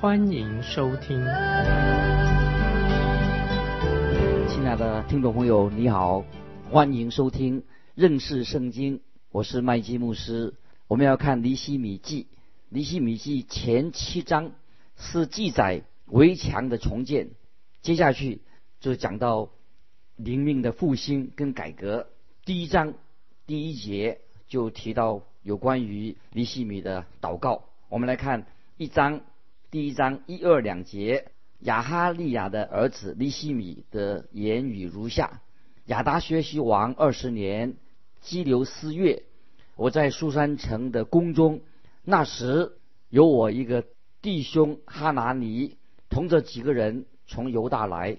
欢迎收听。亲爱的听众朋友，你好，欢迎收听认识圣经，我是麦基牧师。我们要看尼希米记，尼希米记前七章是记载围墙的重建，接下去就讲到。灵命的复兴跟改革，第一章第一节就提到有关于尼西米的祷告。我们来看一章第一章一二两节，亚哈利亚的儿子利西米的言语如下：亚达学习王二十年，基流四月，我在苏山城的宫中，那时有我一个弟兄哈拿尼，同着几个人从犹大来，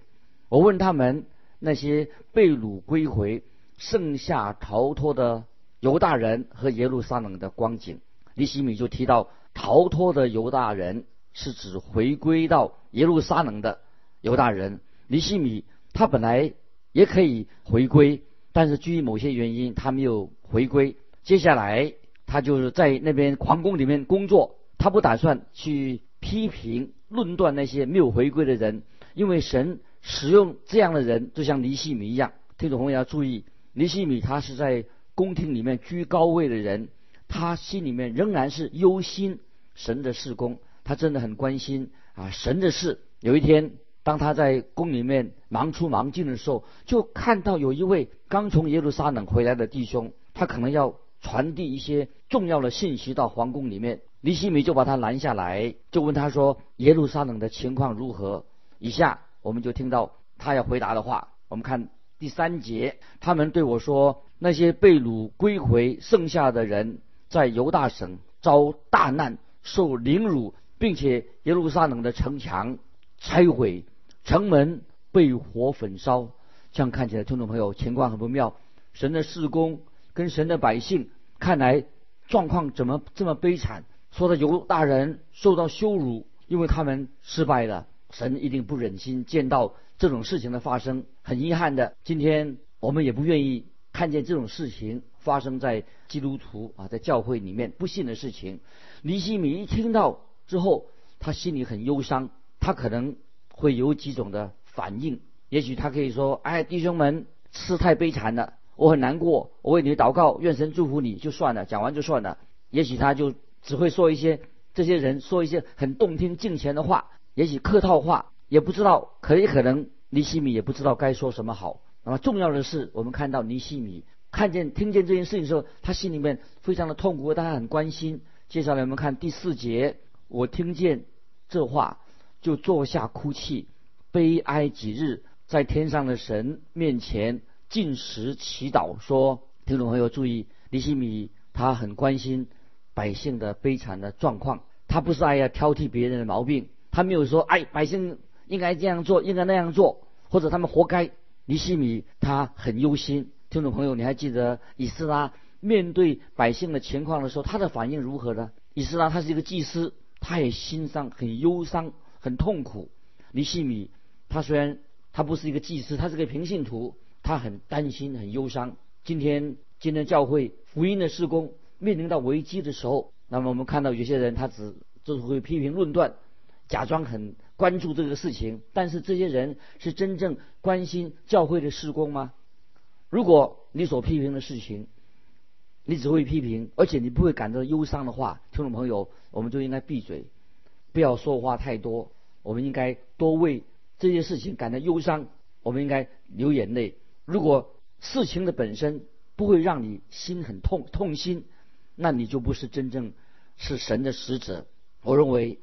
我问他们。那些被掳归回、剩下逃脱的犹大人和耶路撒冷的光景，利西米就提到逃脱的犹大人是指回归到耶路撒冷的犹大人。尼西米他本来也可以回归，但是基于某些原因他没有回归。接下来他就是在那边皇宫里面工作，他不打算去批评论断那些没有回归的人，因为神。使用这样的人，就像尼西米一样。听众朋友要注意，尼西米他是在宫廷里面居高位的人，他心里面仍然是忧心神的事工，他真的很关心啊神的事。有一天，当他在宫里面忙出忙进的时候，就看到有一位刚从耶路撒冷回来的弟兄，他可能要传递一些重要的信息到皇宫里面。尼西米就把他拦下来，就问他说：“耶路撒冷的情况如何？”以下。我们就听到他要回答的话。我们看第三节，他们对我说：“那些被掳归回剩下的人，在犹大省遭大难，受凌辱，并且耶路撒冷的城墙拆毁，城门被火焚烧。这样看起来，听众朋友情况很不妙。神的事工跟神的百姓，看来状况怎么这么悲惨？说的犹大人受到羞辱，因为他们失败了。”神一定不忍心见到这种事情的发生，很遗憾的，今天我们也不愿意看见这种事情发生在基督徒啊，在教会里面不幸的事情。尼西米一听到之后，他心里很忧伤，他可能会有几种的反应。也许他可以说：“哎，弟兄们，事太悲惨了，我很难过，我为你祷告，愿神祝福你，就算了，讲完就算了。”也许他就只会说一些这些人说一些很动听、敬虔的话。也许客套话也不知道，可也可能尼西米也不知道该说什么好。那么重要的是，我们看到尼西米看见、听见这件事情的时候，他心里面非常的痛苦，但他很关心。接下来我们看第四节，我听见这话，就坐下哭泣，悲哀几日，在天上的神面前进食祈祷，说：听众朋友注意，尼西米他很关心百姓的悲惨的状况，他不是爱要挑剔别人的毛病。他没有说，哎，百姓应该这样做，应该那样做，或者他们活该。尼西米他很忧心。听众朋友，你还记得以斯拉面对百姓的情况的时候，他的反应如何呢？以斯拉他是一个祭司，他也心伤，很忧伤，很痛苦。尼西米他虽然他不是一个祭司，他是个平信徒，他很担心，很忧伤。今天今天教会福音的施工面临到危机的时候，那么我们看到有些人他只就是会批评论断。假装很关注这个事情，但是这些人是真正关心教会的施工吗？如果你所批评的事情，你只会批评，而且你不会感到忧伤的话，听众朋友，我们就应该闭嘴，不要说话太多。我们应该多为这些事情感到忧伤，我们应该流眼泪。如果事情的本身不会让你心很痛痛心，那你就不是真正是神的使者。我认为。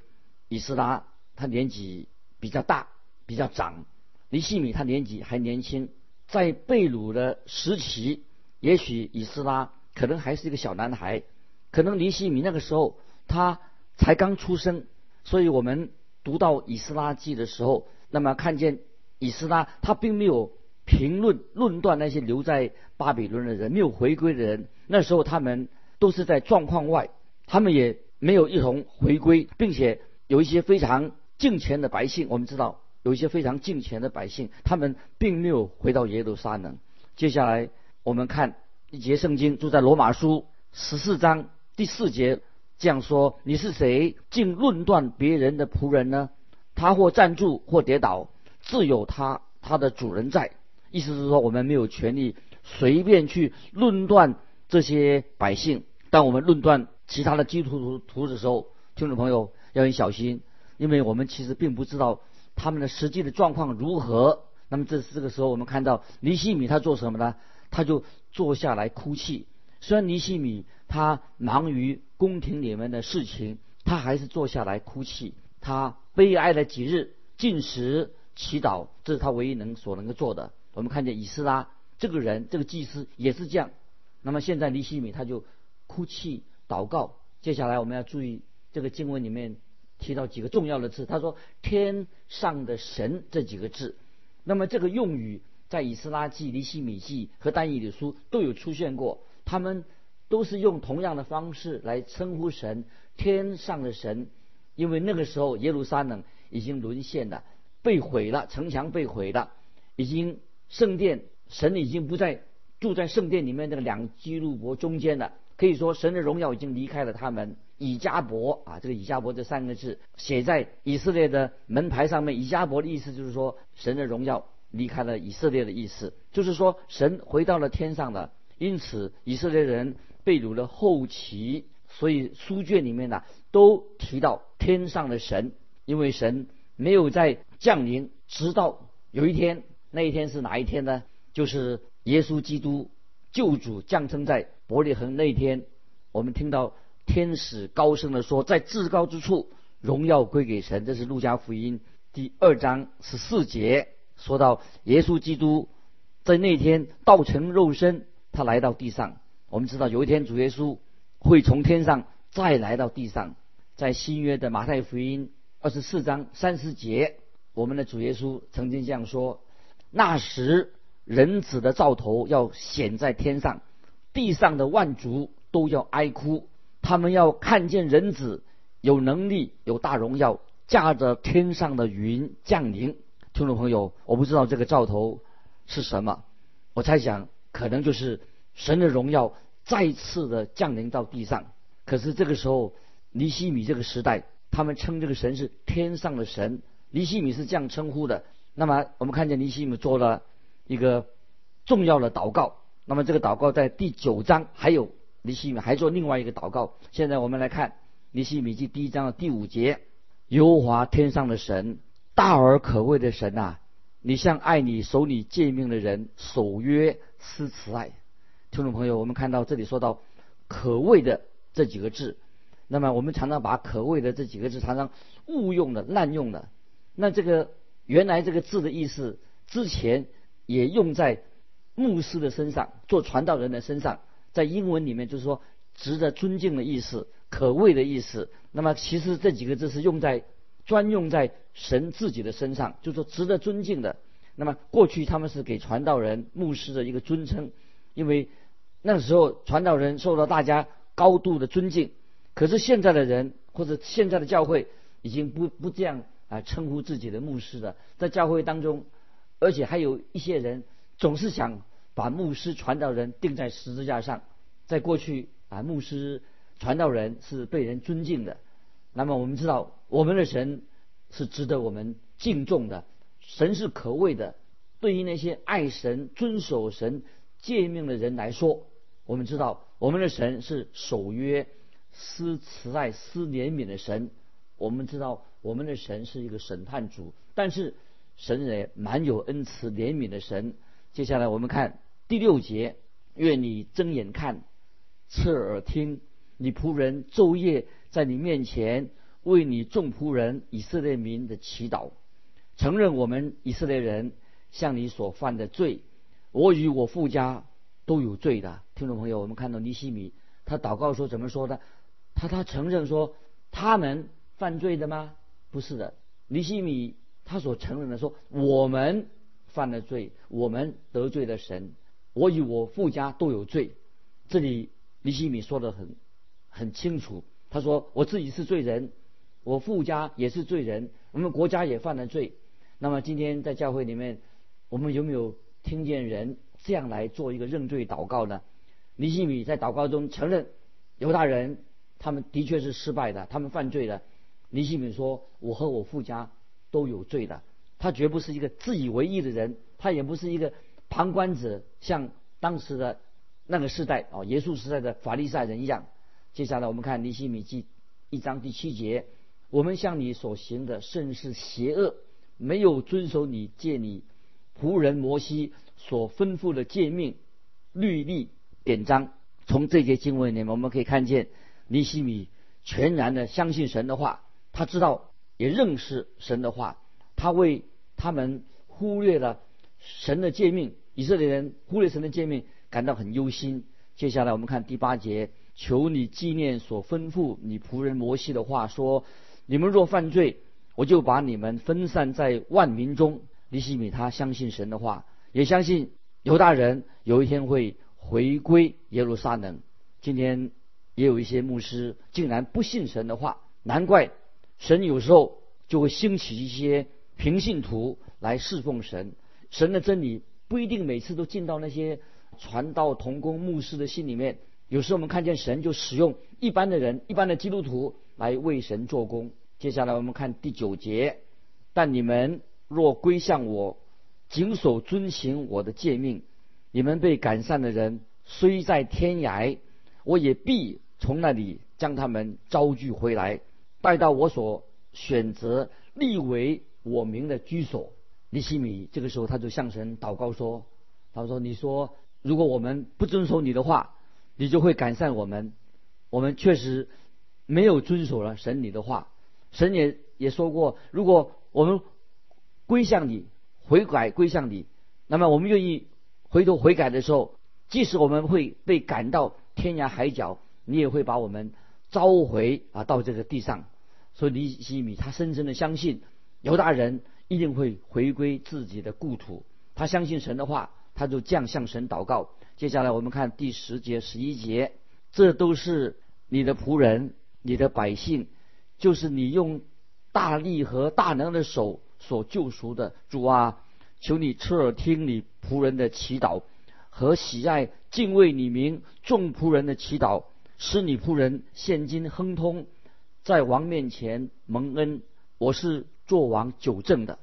以斯拉他年纪比较大，比较长；尼西米他年纪还年轻，在被掳的时期，也许以斯拉可能还是一个小男孩，可能尼西米那个时候他才刚出生，所以我们读到以斯拉记的时候，那么看见以斯拉他并没有评论论断那些留在巴比伦的人，没有回归的人。那时候他们都是在状况外，他们也没有一同回归，并且有一些非常敬虔的百姓。我们知道有一些非常敬虔的百姓，他们并没有回到耶路撒冷。接下来我们看一节圣经，就在罗马书十四章第四节。这样说，你是谁，竟论断别人的仆人呢？他或站住，或跌倒，自有他他的主人在。意思是说，我们没有权利随便去论断这些百姓。当我们论断其他的基督徒徒的时候，听众朋友要很小心，因为我们其实并不知道他们的实际的状况如何。那么这这个时候，我们看到尼西米他做什么呢？他就坐下来哭泣。虽然尼西米他忙于宫廷里面的事情，他还是坐下来哭泣。他悲哀了几日，进食祈祷，这是他唯一能所能够做的。我们看见以斯拉这个人，这个祭司也是这样。那么现在尼西米他就哭泣祷告。接下来我们要注意这个经文里面提到几个重要的字，他说“天上的神”这几个字。那么这个用语在以斯拉记、尼西米记和但以理书都有出现过。他们都是用同样的方式来称呼神，天上的神，因为那个时候耶路撒冷已经沦陷了，被毁了，城墙被毁了，已经圣殿神已经不在住在圣殿里面那个两基路伯中间了，可以说神的荣耀已经离开了他们。以加伯啊，这个以加伯这三个字写在以色列的门牌上面，以加伯的意思就是说神的荣耀离开了以色列的意思，就是说神回到了天上的。因此，以色列人被掳了后期，所以书卷里面呢都提到天上的神，因为神没有在降临，直到有一天，那一天是哪一天呢？就是耶稣基督救主降生在伯利恒那一天，我们听到天使高声的说，在至高之处荣耀归给神。这是路加福音第二章十四节说到耶稣基督在那天道成肉身。他来到地上，我们知道有一天主耶稣会从天上再来到地上。在新约的马太福音二十四章三十节，我们的主耶稣曾经这样说：“那时人子的兆头要显在天上，地上的万族都要哀哭，他们要看见人子有能力、有大荣耀，驾着天上的云降临。”听众朋友，我不知道这个兆头是什么，我猜想。可能就是神的荣耀再次的降临到地上。可是这个时候，尼西米这个时代，他们称这个神是天上的神，尼西米是这样称呼的。那么我们看见尼西米做了一个重要的祷告。那么这个祷告在第九章还有尼西米还做另外一个祷告。现在我们来看尼西米记第一章的第五节：耶和华天上的神，大而可畏的神啊，你向爱你守你诫命的人守约。施慈爱，听众朋友，我们看到这里说到“可畏”的这几个字，那么我们常常把“可畏”的这几个字常常误用的、滥用的。那这个原来这个字的意思，之前也用在牧师的身上、做传道人的身上，在英文里面就是说值得尊敬的意思、可畏的意思。那么其实这几个字是用在专用在神自己的身上，就说值得尊敬的。那么过去他们是给传道人、牧师的一个尊称，因为那时候传道人受到大家高度的尊敬。可是现在的人或者现在的教会已经不不这样啊称呼自己的牧师了，在教会当中，而且还有一些人总是想把牧师、传道人钉在十字架上。在过去啊，牧师、传道人是被人尊敬的。那么我们知道，我们的神是值得我们敬重的。神是可畏的，对于那些爱神、遵守神诫命的人来说，我们知道我们的神是守约、施慈爱、施怜悯的神。我们知道我们的神是一个审判主，但是神也蛮有恩慈、怜悯的神。接下来我们看第六节：愿你睁眼看，侧耳听，你仆人昼夜在你面前为你众仆人以色列民的祈祷。承认我们以色列人向你所犯的罪，我与我父家都有罪的。听众朋友，我们看到尼西米他祷告说怎么说的？他他承认说他们犯罪的吗？不是的，尼西米他所承认的说，我们犯了罪，我们得罪了神，我与我父家都有罪。这里尼西米说的很很清楚，他说我自己是罪人，我父家也是罪人，我们国家也犯了罪。那么今天在教会里面，我们有没有听见人这样来做一个认罪祷告呢？尼西米在祷告中承认犹大人他们的确是失败的，他们犯罪了。尼西米说：“我和我父家都有罪的。”他绝不是一个自以为意的人，他也不是一个旁观者，像当时的那个时代哦，耶稣时代的法利赛人一样。接下来我们看尼西米记一章第七节：“我们向你所行的甚是邪恶。”没有遵守你借你仆人摩西所吩咐的诫命、律例、典章。从这节经文里面，我们可以看见尼西米全然的相信神的话，他知道也认识神的话，他为他们忽略了神的诫命，以色列人忽略神的诫命感到很忧心。接下来我们看第八节：求你纪念所吩咐你仆人摩西的话，说：你们若犯罪。我就把你们分散在万民中。尼西米他相信神的话，也相信犹大人有一天会回归耶路撒冷。今天也有一些牧师竟然不信神的话，难怪神有时候就会兴起一些平信徒来侍奉神。神的真理不一定每次都进到那些传道同工牧师的心里面。有时我们看见神就使用一般的人、一般的基督徒来为神做工。接下来我们看第九节，但你们若归向我，谨守遵行我的诫命，你们被赶散的人虽在天涯，我也必从那里将他们招聚回来，带到我所选择立为我名的居所。尼西米这个时候他就向神祷告说：“他说，你说如果我们不遵守你的话，你就会赶散我们。我们确实没有遵守了神你的话。”神也也说过，如果我们归向你，悔改归向你，那么我们愿意回头悔改的时候，即使我们会被赶到天涯海角，你也会把我们召回啊到这个地上。所以尼西米他深深的相信犹大人一定会回归自己的故土，他相信神的话，他就这样向神祷告。接下来我们看第十节、十一节，这都是你的仆人、你的百姓。就是你用大力和大能的手所救赎的主啊，求你侧耳听你仆人的祈祷和喜爱敬畏你名众仆人的祈祷，使你仆人现今亨通，在王面前蒙恩。我是做王九正的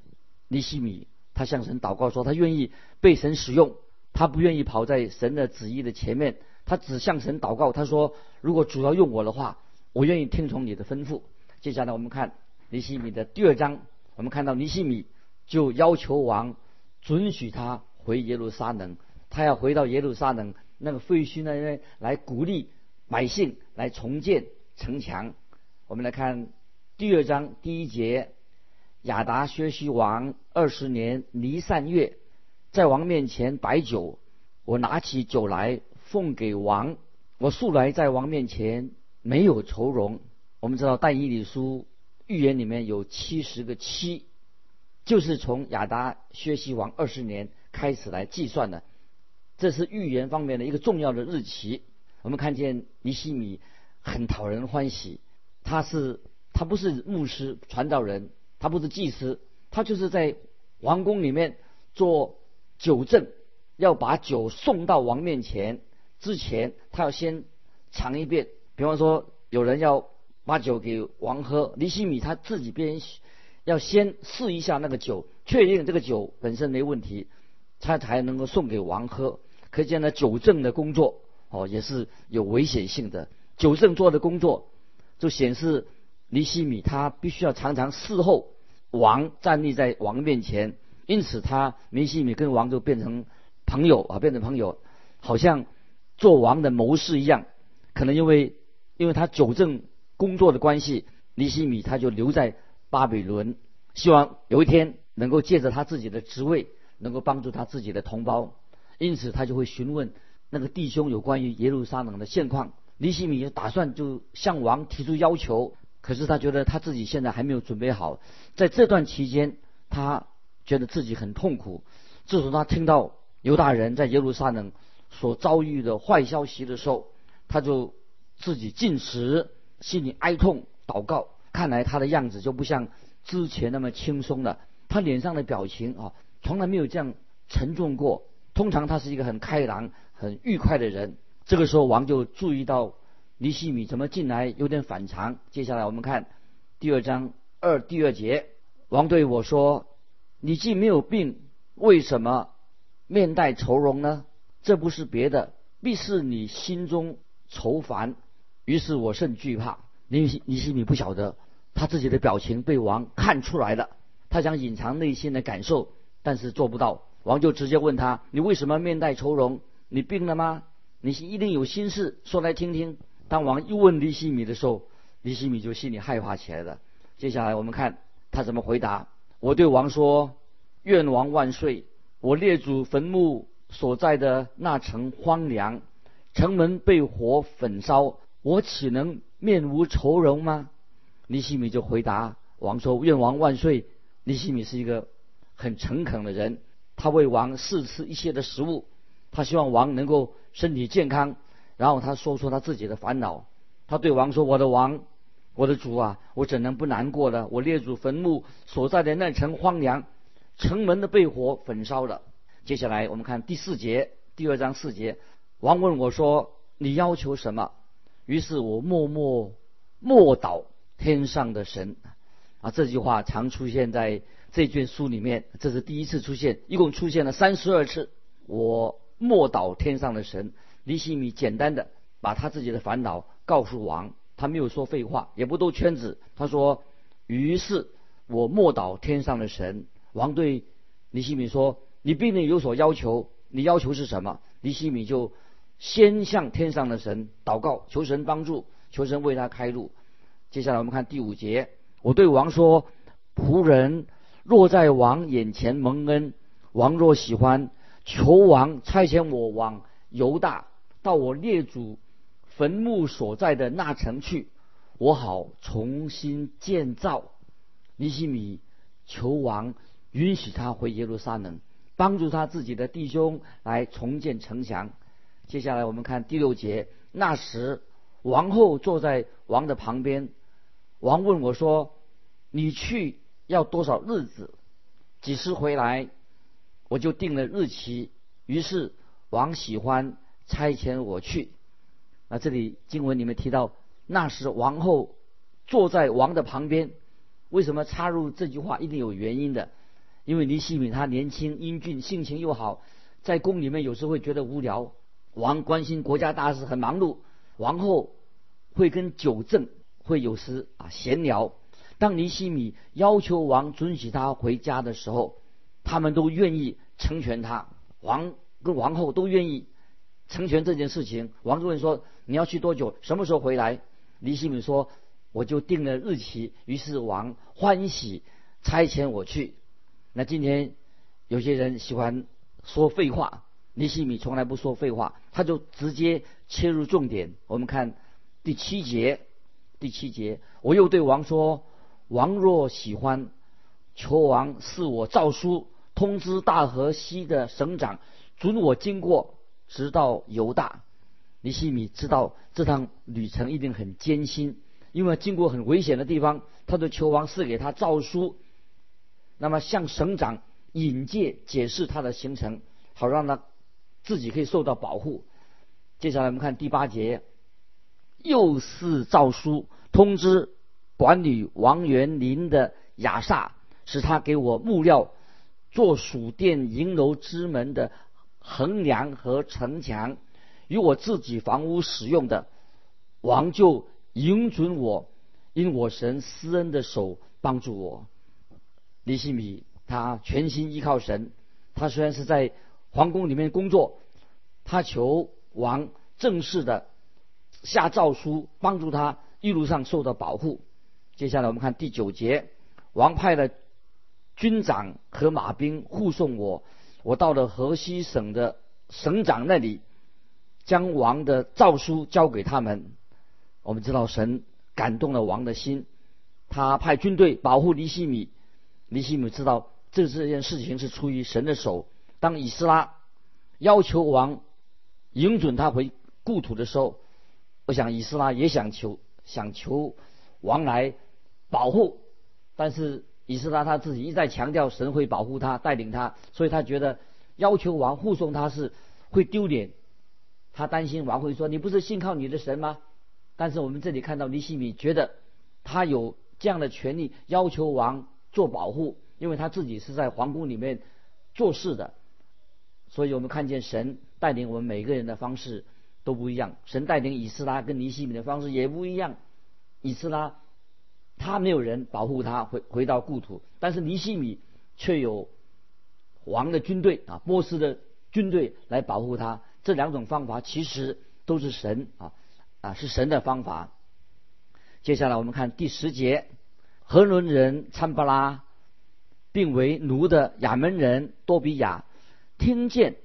尼西米，他向神祷告说，他愿意被神使用，他不愿意跑在神的旨意的前面，他只向神祷告。他说，如果主要用我的话，我愿意听从你的吩咐。接下来我们看尼西米的第二章，我们看到尼西米就要求王准许他回耶路撒冷，他要回到耶路撒冷那个废墟那边来鼓励百姓来重建城墙。我们来看第二章第一节：亚达薛西王二十年尼散月，在王面前摆酒，我拿起酒来奉给王，我素来在王面前没有愁容。我们知道《但以理书》预言里面有七十个七，就是从亚达薛西王二十年开始来计算的，这是预言方面的一个重要的日期。我们看见尼西米很讨人欢喜，他是他不是牧师传道人，他不是祭司，他就是在王宫里面做酒政，要把酒送到王面前之前，他要先尝一遍。比方说，有人要。把酒给王喝，尼西米他自己边要先试一下那个酒，确认这个酒本身没问题，他才能够送给王喝。可见呢，酒证的工作哦也是有危险性的。酒证做的工作就显示尼西米他必须要常常侍候王，站立在王面前，因此他尼西米跟王就变成朋友啊，变成朋友，好像做王的谋士一样。可能因为因为他酒证。工作的关系，尼西米他就留在巴比伦，希望有一天能够借着他自己的职位，能够帮助他自己的同胞。因此，他就会询问那个弟兄有关于耶路撒冷的现况。尼西米打算就向王提出要求，可是他觉得他自己现在还没有准备好，在这段期间，他觉得自己很痛苦。自从他听到犹大人在耶路撒冷所遭遇的坏消息的时候，他就自己进食，心里哀痛祷告。看来他的样子就不像之前那么轻松了，他脸上的表情啊，从来没有这样沉重过。通常他是一个很开朗、很愉快的人。这个时候，王就注意到。尼西米怎么进来有点反常？接下来我们看第二章二第二节，王对我说：“你既没有病，为什么面带愁容呢？这不是别的，必是你心中愁烦。”于是我甚惧怕。尼西尼西米不晓得他自己的表情被王看出来了，他想隐藏内心的感受，但是做不到。王就直接问他：“你为什么面带愁容？你病了吗？你一定有心事，说来听听。”当王又问尼西米的时候，尼西米就心里害怕起来了。接下来我们看他怎么回答。我对王说：“愿王万岁！我列祖坟墓所在的那城荒凉，城门被火焚烧，我岂能面无愁容吗？”尼西米就回答王说：“愿王万岁！”尼西米是一个很诚恳的人，他为王试吃一些的食物，他希望王能够身体健康。然后他说出他自己的烦恼，他对王说：“我的王，我的主啊，我怎能不难过呢？我列祖坟墓所在的那城荒凉，城门的被火焚烧了。”接下来我们看第四节，第二章四节，王问我说：“你要求什么？”于是我默默默祷天上的神啊，这句话常出现在这卷书里面，这是第一次出现，一共出现了三十二次。我默祷天上的神。尼西米简单的把他自己的烦恼告诉王，他没有说废话，也不兜圈子。他说：“于是我默祷天上的神。”王对尼西米说：“你必定有所要求，你要求是什么？”尼西米就先向天上的神祷告，求神帮助，求神为他开路。接下来我们看第五节，我对王说：“仆人若在王眼前蒙恩，王若喜欢，求王差遣我往犹大。”到我列祖坟墓所在的那城去，我好重新建造。尼西米求王允许他回耶路撒冷，帮助他自己的弟兄来重建城墙。接下来我们看第六节。那时王后坐在王的旁边，王问我说：“你去要多少日子？几时回来？”我就定了日期。于是王喜欢。差遣我去，那这里经文里面提到，那时王后坐在王的旁边。为什么插入这句话？一定有原因的。因为尼西米他年轻英俊，性情又好，在宫里面有时候会觉得无聊。王关心国家大事，很忙碌。王后会跟九正会有时啊闲聊。当尼西米要求王准许他回家的时候，他们都愿意成全他。王跟王后都愿意。成全这件事情，王主任说：“你要去多久？什么时候回来？”李希敏说：“我就定了日期。”于是王欢喜差遣我去。那今天有些人喜欢说废话，李希米从来不说废话，他就直接切入重点。我们看第七节，第七节，我又对王说：“王若喜欢，求王赐我诏书，通知大河西的省长，准我经过。”直到犹大，尼西米知道这趟旅程一定很艰辛，因为经过很危险的地方，他的求王赐给他诏书，那么向省长引介解释他的行程，好让他自己可以受到保护。接下来我们看第八节，又是诏书通知管理王元林的亚萨，使他给我木料做属殿银楼之门的。横梁和城墙，与我自己房屋使用的，王就允准我，因我神施恩的手帮助我。李希米他全心依靠神，他虽然是在皇宫里面工作，他求王正式的下诏书帮助他一路上受到保护。接下来我们看第九节，王派的军长和马兵护送我。我到了河西省的省长那里，将王的诏书交给他们。我们知道神感动了王的心，他派军队保护尼西米。尼西米知道这这件事情是出于神的手。当以斯拉要求王允准他回故土的时候，我想以斯拉也想求想求王来保护，但是以斯拉他自己一再强调神会保护他带领他，所以他觉得要求王护送他是会丢脸，他担心王会说你不是信靠你的神吗？但是我们这里看到尼西米觉得他有这样的权利要求王做保护，因为他自己是在皇宫里面做事的，所以我们看见神带领我们每个人的方式都不一样。神带领以斯拉跟尼西米的方式也不一样。以斯拉他没有人保护他回回到故土，但是尼西米却有王的军队啊，波斯的军队来保护他。这两种方法其实都是神啊。啊，是神的方法。接下来我们看第十节，何伦人参巴拉，并为奴的亚门人多比亚，听见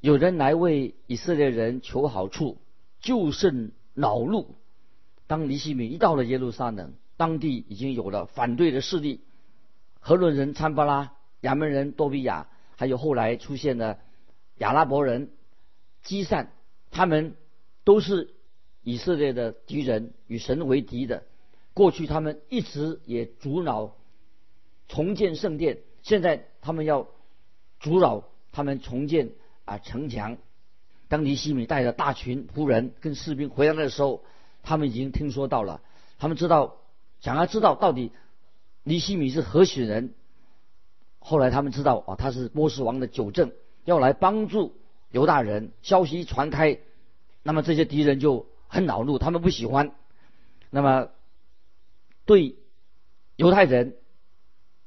有人来为以色列人求好处，就甚恼怒。当尼西米一到了耶路撒冷，当地已经有了反对的势力，荷伦人参巴拉、亚门人多比亚，还有后来出现的亚拉伯人基善，他们都是。以色列的敌人与神为敌的，过去他们一直也阻挠重建圣殿，现在他们要阻扰他们重建啊城墙。当尼西米带着大群仆人跟士兵回来的时候，他们已经听说到了，他们知道想要知道到底尼西米是何许人。后来他们知道啊，他是波斯王的九正，要来帮助犹大人。消息一传开，那么这些敌人就。很恼怒，他们不喜欢。那么，对犹太人，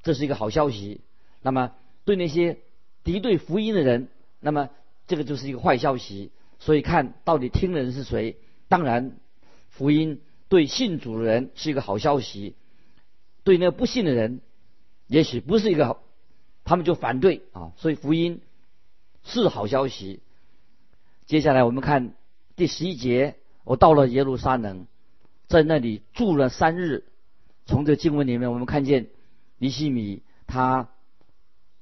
这是一个好消息；那么对那些敌对福音的人，那么这个就是一个坏消息。所以看到底听的人是谁？当然，福音对信主的人是一个好消息，对那个不信的人，也许不是一个好，他们就反对啊。所以福音是好消息。接下来我们看第十一节。我到了耶路撒冷，在那里住了三日。从这经文里面，我们看见尼西米他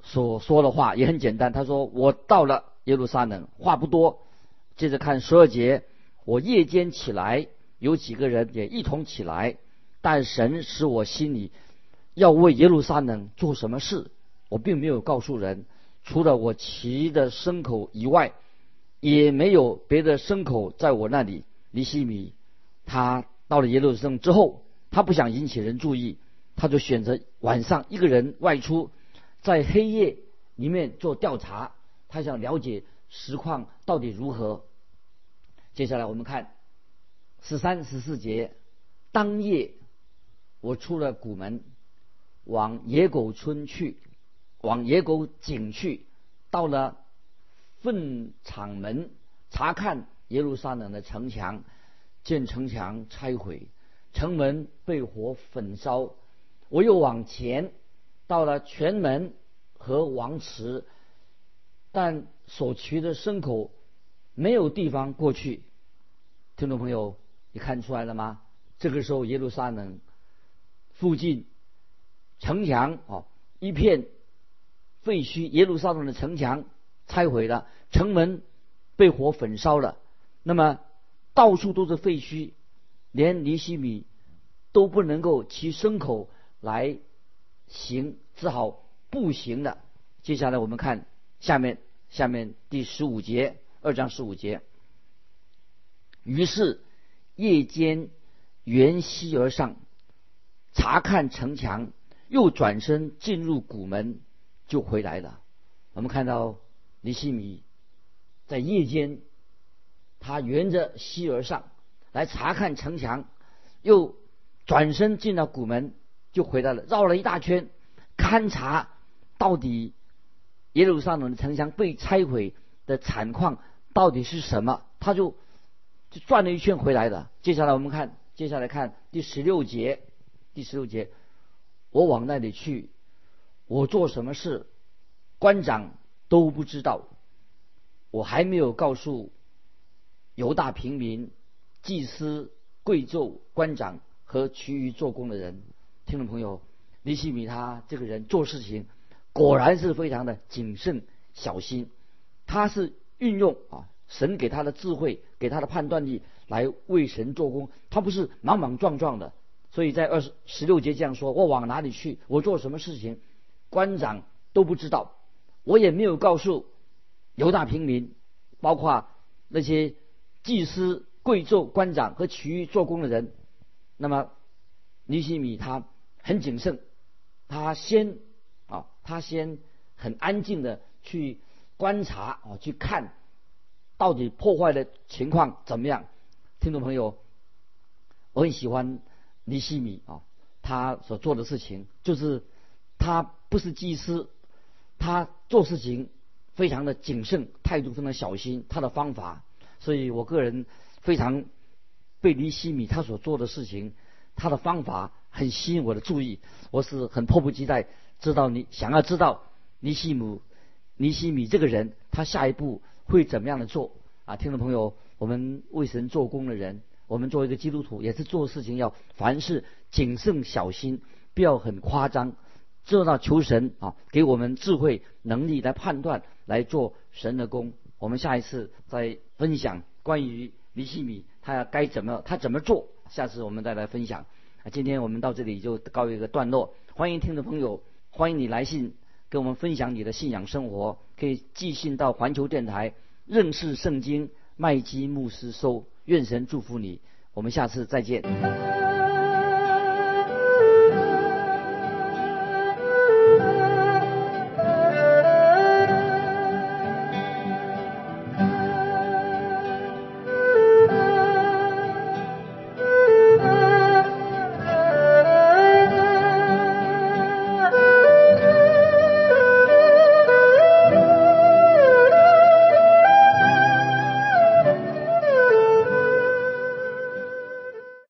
所说的话也很简单。他说：“我到了耶路撒冷，话不多。”接着看十二节，我夜间起来，有几个人也一同起来，但神使我心里要为耶路撒冷做什么事，我并没有告诉人。除了我骑的牲口以外，也没有别的牲口在我那里。尼西米，他到了耶路撒冷之后，他不想引起人注意，他就选择晚上一个人外出，在黑夜里面做调查，他想了解实况到底如何。接下来我们看十三、十四节，当夜我出了谷门，往野狗村去，往野狗井去，到了粪场门查看。耶路撒冷的城墙，见城墙拆毁，城门被火焚烧。我又往前到了全门和王池，但所骑的牲口没有地方过去。听众朋友，看出来了吗？这个时候耶路撒冷附近城墙哦一片废墟，耶路撒冷的城墙拆毁了，城门被火焚烧了。那么，到处都是废墟，连尼西米都不能够骑牲口来行，只好步行了。接下来我们看下面，下面第十五节，二章十五节。于是夜间沿溪而上，查看城墙，又转身进入古门，就回来了。我们看到尼西米在夜间。他沿着溪而上，来查看城墙，又转身进了古门，就回来了，绕了一大圈，勘察到底耶路撒冷的城墙被拆毁的惨况到底是什么。他就转了一圈回来的。接下来我们看，接下来看第十六节，第十六节，我往那里去，我做什么事，官长都不知道，我还没有告诉。犹大平民、祭司、贵胄、官长和其余做工的人，听众朋友，尼西米他这个人做事情果然是非常的谨慎小心，他是运用啊神给他的智慧，给他的判断力来为神做工，他不是莽莽撞撞的。所以在二十十六节这样说：“我往哪里去？我做什么事情？官长都不知道，我也没有告诉犹大平民，包括那些祭司、贵胄、官长和其余做工的人。”那么尼西米他很谨慎，他先啊，他先很安静的去观察啊，去看到底破坏的情况怎么样。听众朋友，我很喜欢。尼西米啊，他所做的事情就是他不是祭司，他做事情非常的谨慎，态度非常小心。他的方法，所以我个人非常被尼西米他所做的事情，他的方法很吸引我的注意。我是很迫不及待知道你想要知道尼西姆尼西米这个人，他下一步会怎么样的做啊？听众朋友，我们为神做工的人。我们作为一个基督徒，也是做事情要凡事谨慎小心，不要很夸张。做到求神啊，给我们智慧能力来判断，来做神的功。我们下一次再分享关于尼西米他要该怎么他怎么做，下次我们再来分享。啊今天我们到这里就告一个段落。欢迎听众朋友，欢迎你来信跟我们分享你的信仰生活，可以寄信到环球电台认识圣经麦基牧师收。愿神祝福你，我们下次再见。